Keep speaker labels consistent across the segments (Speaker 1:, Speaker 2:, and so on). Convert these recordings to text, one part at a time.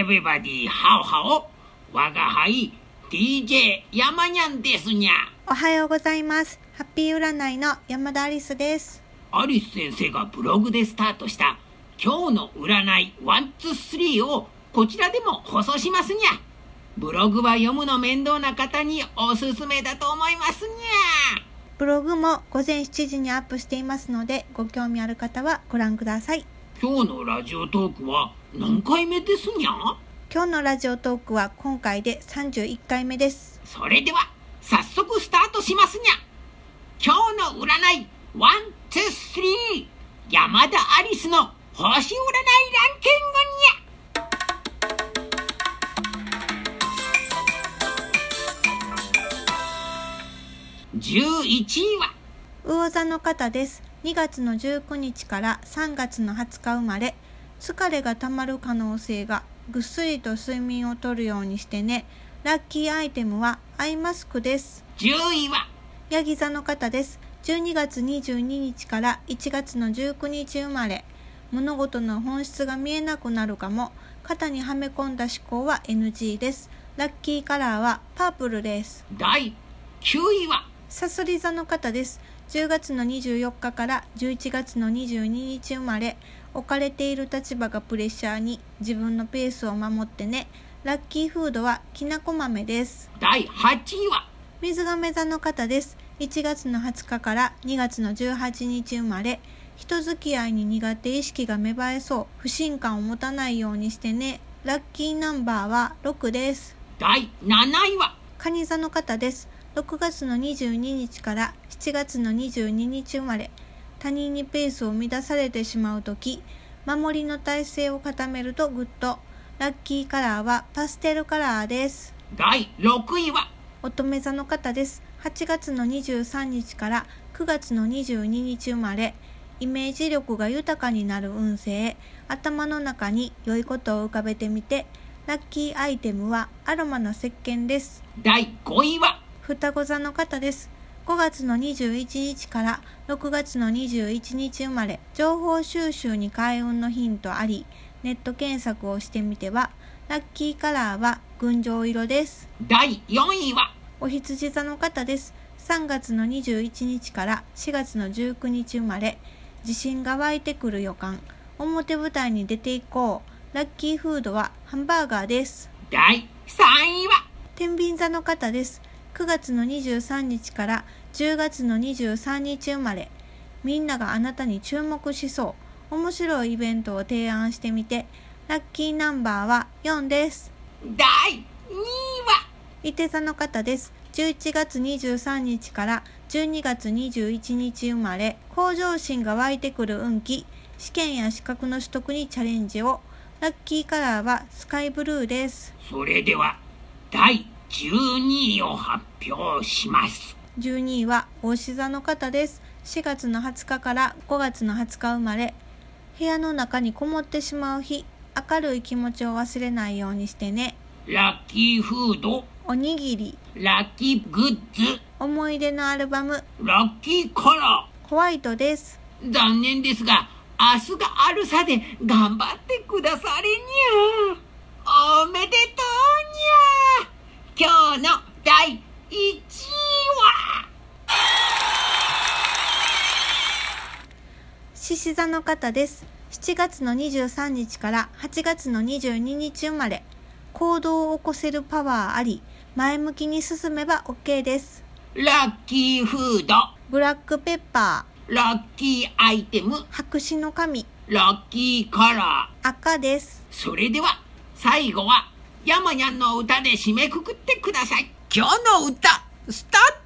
Speaker 1: everybody, how how? 我が輩 DJ 山にゃんですにゃ。
Speaker 2: おはようございます。ハッピー占いの山田アリスです。
Speaker 1: アリス先生がブログでスタートした今日の占い123をこちらでも放送しますにゃ。ブログは読むの面倒な方におすすめだと思いますにゃ。
Speaker 2: ブログも午前7時にアップしていますので、ご興味ある方はご覧ください。
Speaker 1: 今日のラジオトークは何回目ですにゃ？
Speaker 2: 今日のラジオトークは今回で31回目です。
Speaker 1: それでは早速スタートしますにゃ。今日の占い123山田アリスの星占いランキングに。ゃ11位は？
Speaker 2: 魚座の方です。2月の19日から3月の20日生まれ。疲れがたまる可能性がぐっすりと睡眠をとるようにしてね。ラッキーアイテムはアイマスクです。
Speaker 1: 10位は？
Speaker 2: ヤギ座の方です。12月22日から1月の19日生まれ。物事の本質が見えなくなるかも。肩にはめ込んだ思考は NG です。ラッキーカラーはパープルです。
Speaker 1: 第9位は？
Speaker 2: サソリ座の方です。10月の24日から11月の22日生まれ。置かれている立場がプレッシャーに自分のペースを守ってね。ラッキーフードはきなこ豆です。
Speaker 1: 第8位は？
Speaker 2: 水亀座の方です。1月の20日から2月の18日生まれ。人付き合いに苦手意識が芽生えそう。不信感を持たないようにしてね。ラッキーナンバーは6です。
Speaker 1: 第7位は？
Speaker 2: 蟹座の方です。6月の22日から7月の22日生まれ。他人にペースを乱されてしまうとき、守りの体勢を固めるとグッド。ラッキーカラーはパステルカラーです。
Speaker 1: 第6位は？
Speaker 2: 乙女座の方です。8月の23日から9月の22日生まれ。イメージ力が豊かになる運勢。頭の中に良いことを浮かべてみて。ラッキーアイテムはアロマの石鹸です。
Speaker 1: 第5位は？
Speaker 2: 双子座の方です。5月の21日から6月の21日生まれ。情報収集に開運のヒントあり。ネット検索をしてみては。ラッキーカラーは群青色です。
Speaker 1: 第4位は？
Speaker 2: お羊座の方です。3月の21日から4月の19日生まれ。自信が湧いてくる予感。表舞台に出ていこう。ラッキーフードはハンバーガーです。
Speaker 1: 第3位は？
Speaker 2: 天秤座の方です。9月の23日から10月の23日生まれ。みんながあなたに注目しそう。面白いイベントを提案してみて。ラッキーナンバーは4です。
Speaker 1: 第2位は？
Speaker 2: 伊手座の方です。11月23日から12月21日生まれ、向上心が湧いてくる運気、試験や資格の取得にチャレンジを。ラッキーカラーはスカイブルーです。
Speaker 1: それでは第12位を発表します。
Speaker 2: 12位は大志座の方です。4月の20日から5月の20日生まれ、部屋の中にこもってしまう日、明るい気持ちを忘れないようにしてね。
Speaker 1: ラッキーフード。
Speaker 2: おにぎり、
Speaker 1: ラッキーグッズ。
Speaker 2: 思い出のアルバム、
Speaker 1: ラッキーカラ
Speaker 2: ホワイトです。
Speaker 1: ー残念ですが明日があるさで頑張ってくだされにゃおめでとうにゃ今日の第1位は
Speaker 2: 獅子座の方です。7月の23日から8月の22日生まれ。行動を起こせるパワーあり、前向きに進めば OK です。
Speaker 1: ラッキーフード
Speaker 2: ブラックペッパ
Speaker 1: ラッキーアイテム
Speaker 2: ー、白紙の紙、
Speaker 1: ラッキーカラー
Speaker 2: 赤です。
Speaker 1: それでは最後は山にゃんの歌で締めくくってください今日の歌スタート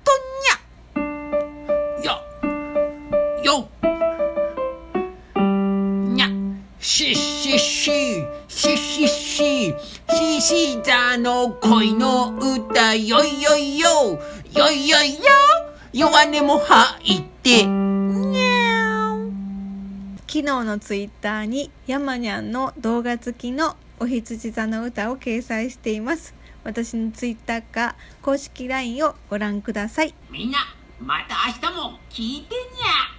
Speaker 1: しっしっししっしっししし座の恋の歌よいよいよよいよいよ弱音も入ってにゃー
Speaker 2: 昨日のツイッターに山にゃんの動画付きのお羊座の歌を掲載しています。私のツイッターか公式 LINE をご覧ください。
Speaker 1: みんなまた明日も聞いてにゃ